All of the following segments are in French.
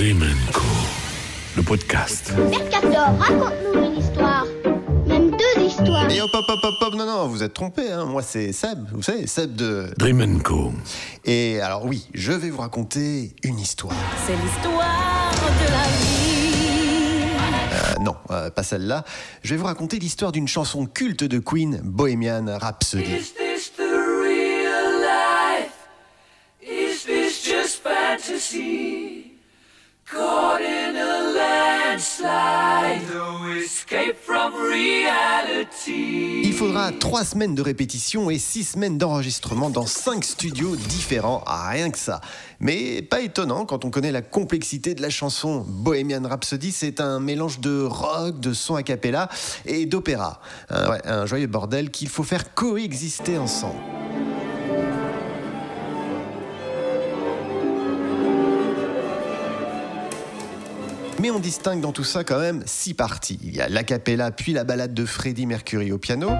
Co. Le podcast. Mercator, raconte-nous une histoire. Même deux histoires. Et hop, hop, hop, hop, hop, non, non, vous êtes trompé, hein. moi c'est Seb, vous savez, Seb de... Dream Co. Et alors oui, je vais vous raconter une histoire. C'est l'histoire de la vie. Euh, non, euh, pas celle-là. Je vais vous raconter l'histoire d'une chanson culte de Queen, Bohemian Rhapsody. Is this the real life? Is this just fantasy? Il faudra trois semaines de répétition et six semaines d'enregistrement dans cinq studios différents, ah, rien que ça. Mais pas étonnant quand on connaît la complexité de la chanson. Bohemian Rhapsody, c'est un mélange de rock, de son a cappella et d'opéra. Ouais, un joyeux bordel qu'il faut faire coexister ensemble. Mais on distingue dans tout ça quand même six parties. Il y a l'acapella, puis la balade de Freddie Mercury au piano.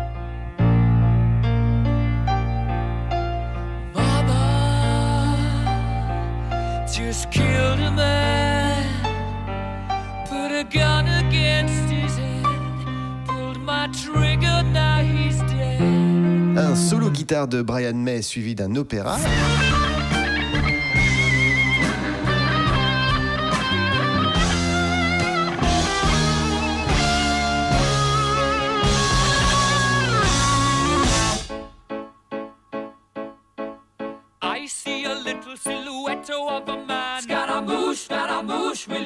Mama just killed a man, put a gun against his head, pulled my trigger, now he's dead. Un solo guitare de Brian May suivi d'un opéra.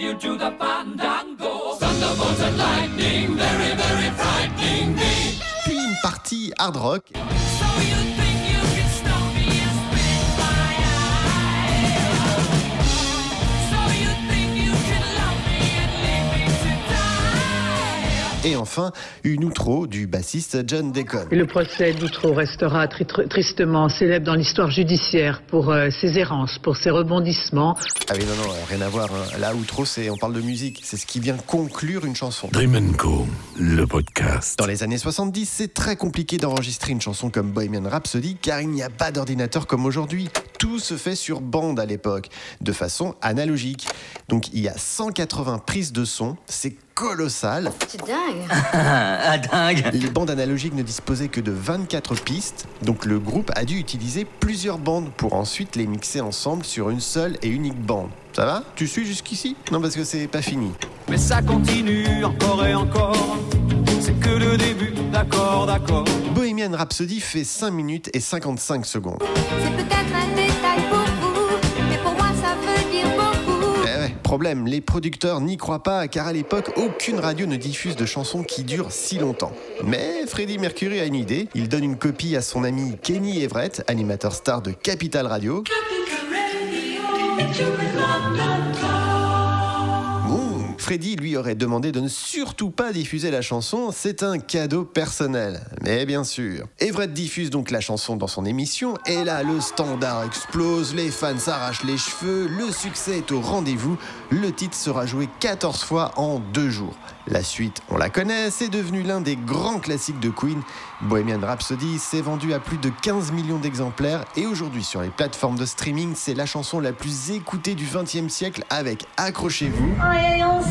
You do the fandango? Thunderbolts and lightning, very, very frightening me. Puis une partie hard rock. So you Et enfin, une outro du bassiste John Deacon. Le procès d'Outreau restera tri- tri- tristement célèbre dans l'histoire judiciaire pour euh, ses errances, pour ses rebondissements. Ah oui, non, non, rien à voir. hein. Là, outro, c'est, on parle de musique. C'est ce qui vient conclure une chanson. Dream Co. Le podcast. Dans les années 70, c'est très compliqué d'enregistrer une chanson comme Bohemian Rhapsody car il n'y a pas d'ordinateur comme aujourd'hui. Tout se fait sur bande à l'époque, de façon analogique. Donc il y a 180 prises de son, c'est colossal. C'est dingue. Ah, dingue Les bandes analogiques ne disposaient que de 24 pistes, donc le groupe a dû utiliser plusieurs bandes pour ensuite les mixer ensemble sur une seule et unique bande. Ça va? Tu suis jusqu'ici? Non parce que c'est pas fini. Mais ça continue encore et encore. C'est que le début, d'accord, d'accord. Bohemian Rhapsody fait 5 minutes et 55 secondes. C'est peut-être un détail pour problème, les producteurs n'y croient pas car à l'époque, aucune radio ne diffuse de chansons qui durent si longtemps. Mais Freddie Mercury a une idée, il donne une copie à son ami Kenny Everett, animateur star de Capital Radio. Ouh, Freddie lui aurait demandé de ne surtout pas diffuser la chanson, c'est un cadeau personnel. Mais bien sûr. Everett diffuse donc la chanson dans son émission, et là le standard explose, les fans s'arrachent les cheveux, le succès est au rendez-vous, le titre sera joué 14 fois en deux jours. La suite, on la connaît, c'est devenu l'un des grands classiques de Queen. Bohemian Rhapsody s'est vendu à plus de 15 millions d'exemplaires et aujourd'hui sur les plateformes de streaming, c'est la chanson la plus écoutée du 20e siècle avec, accrochez-vous,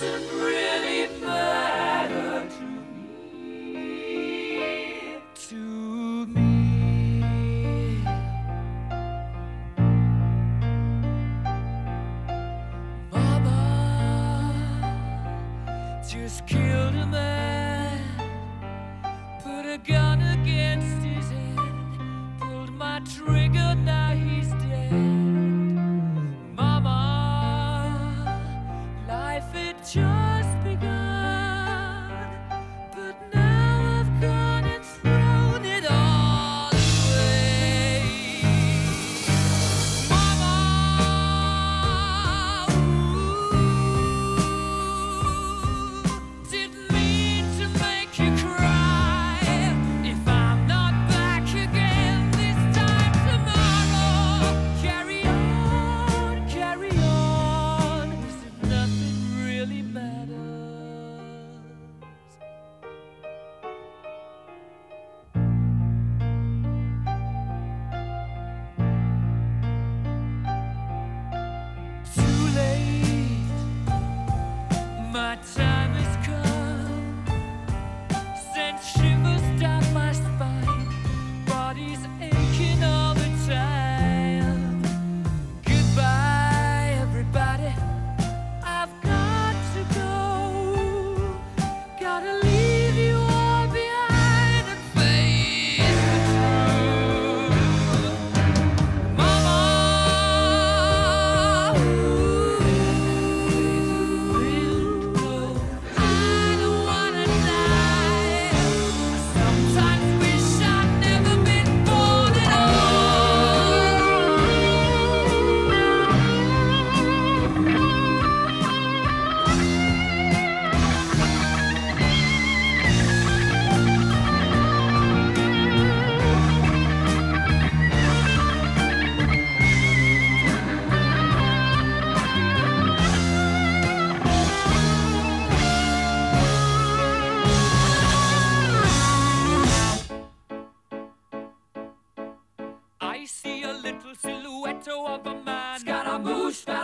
Listen. my time.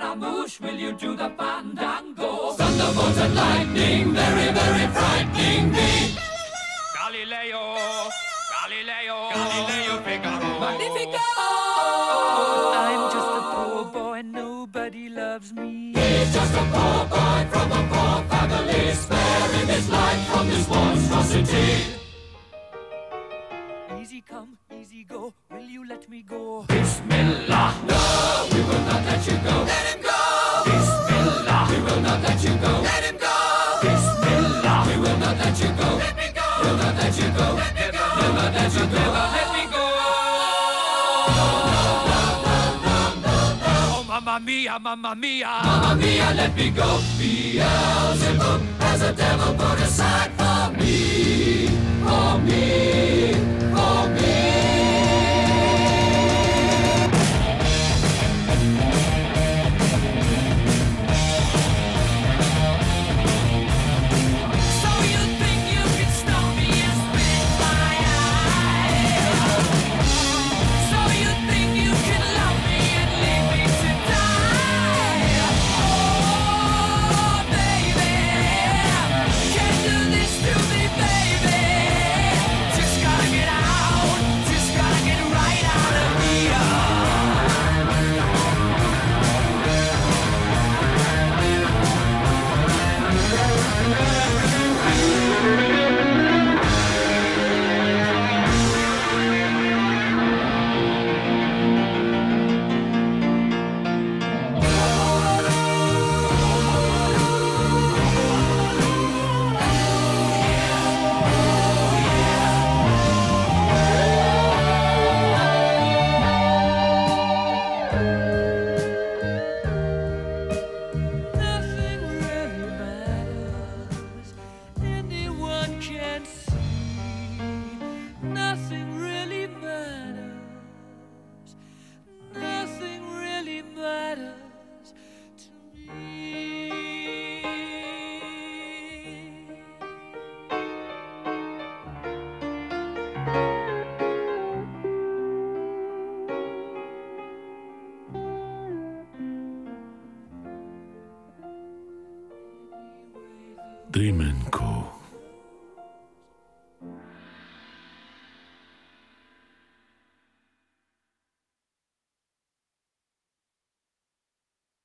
Scaramouche, Scaramouche, will you do the fandango? Thunderbolt and lightning, very, very frightening me. Galileo, Galileo, Galileo Figaro. Magnifico! I'm just a poor boy, nobody loves me. He's just a poor boy from a poor family, sparing his life from this monstrosity. Easy come, easy go. Will you let me go? Bismillah. No, let you go. Let me go. Will let you go. Let me go. Oh, mamma mia, mamma mia. Mamma mia, let me go. Beelzebub has a devil put aside for me. For me. For me. Dream Co.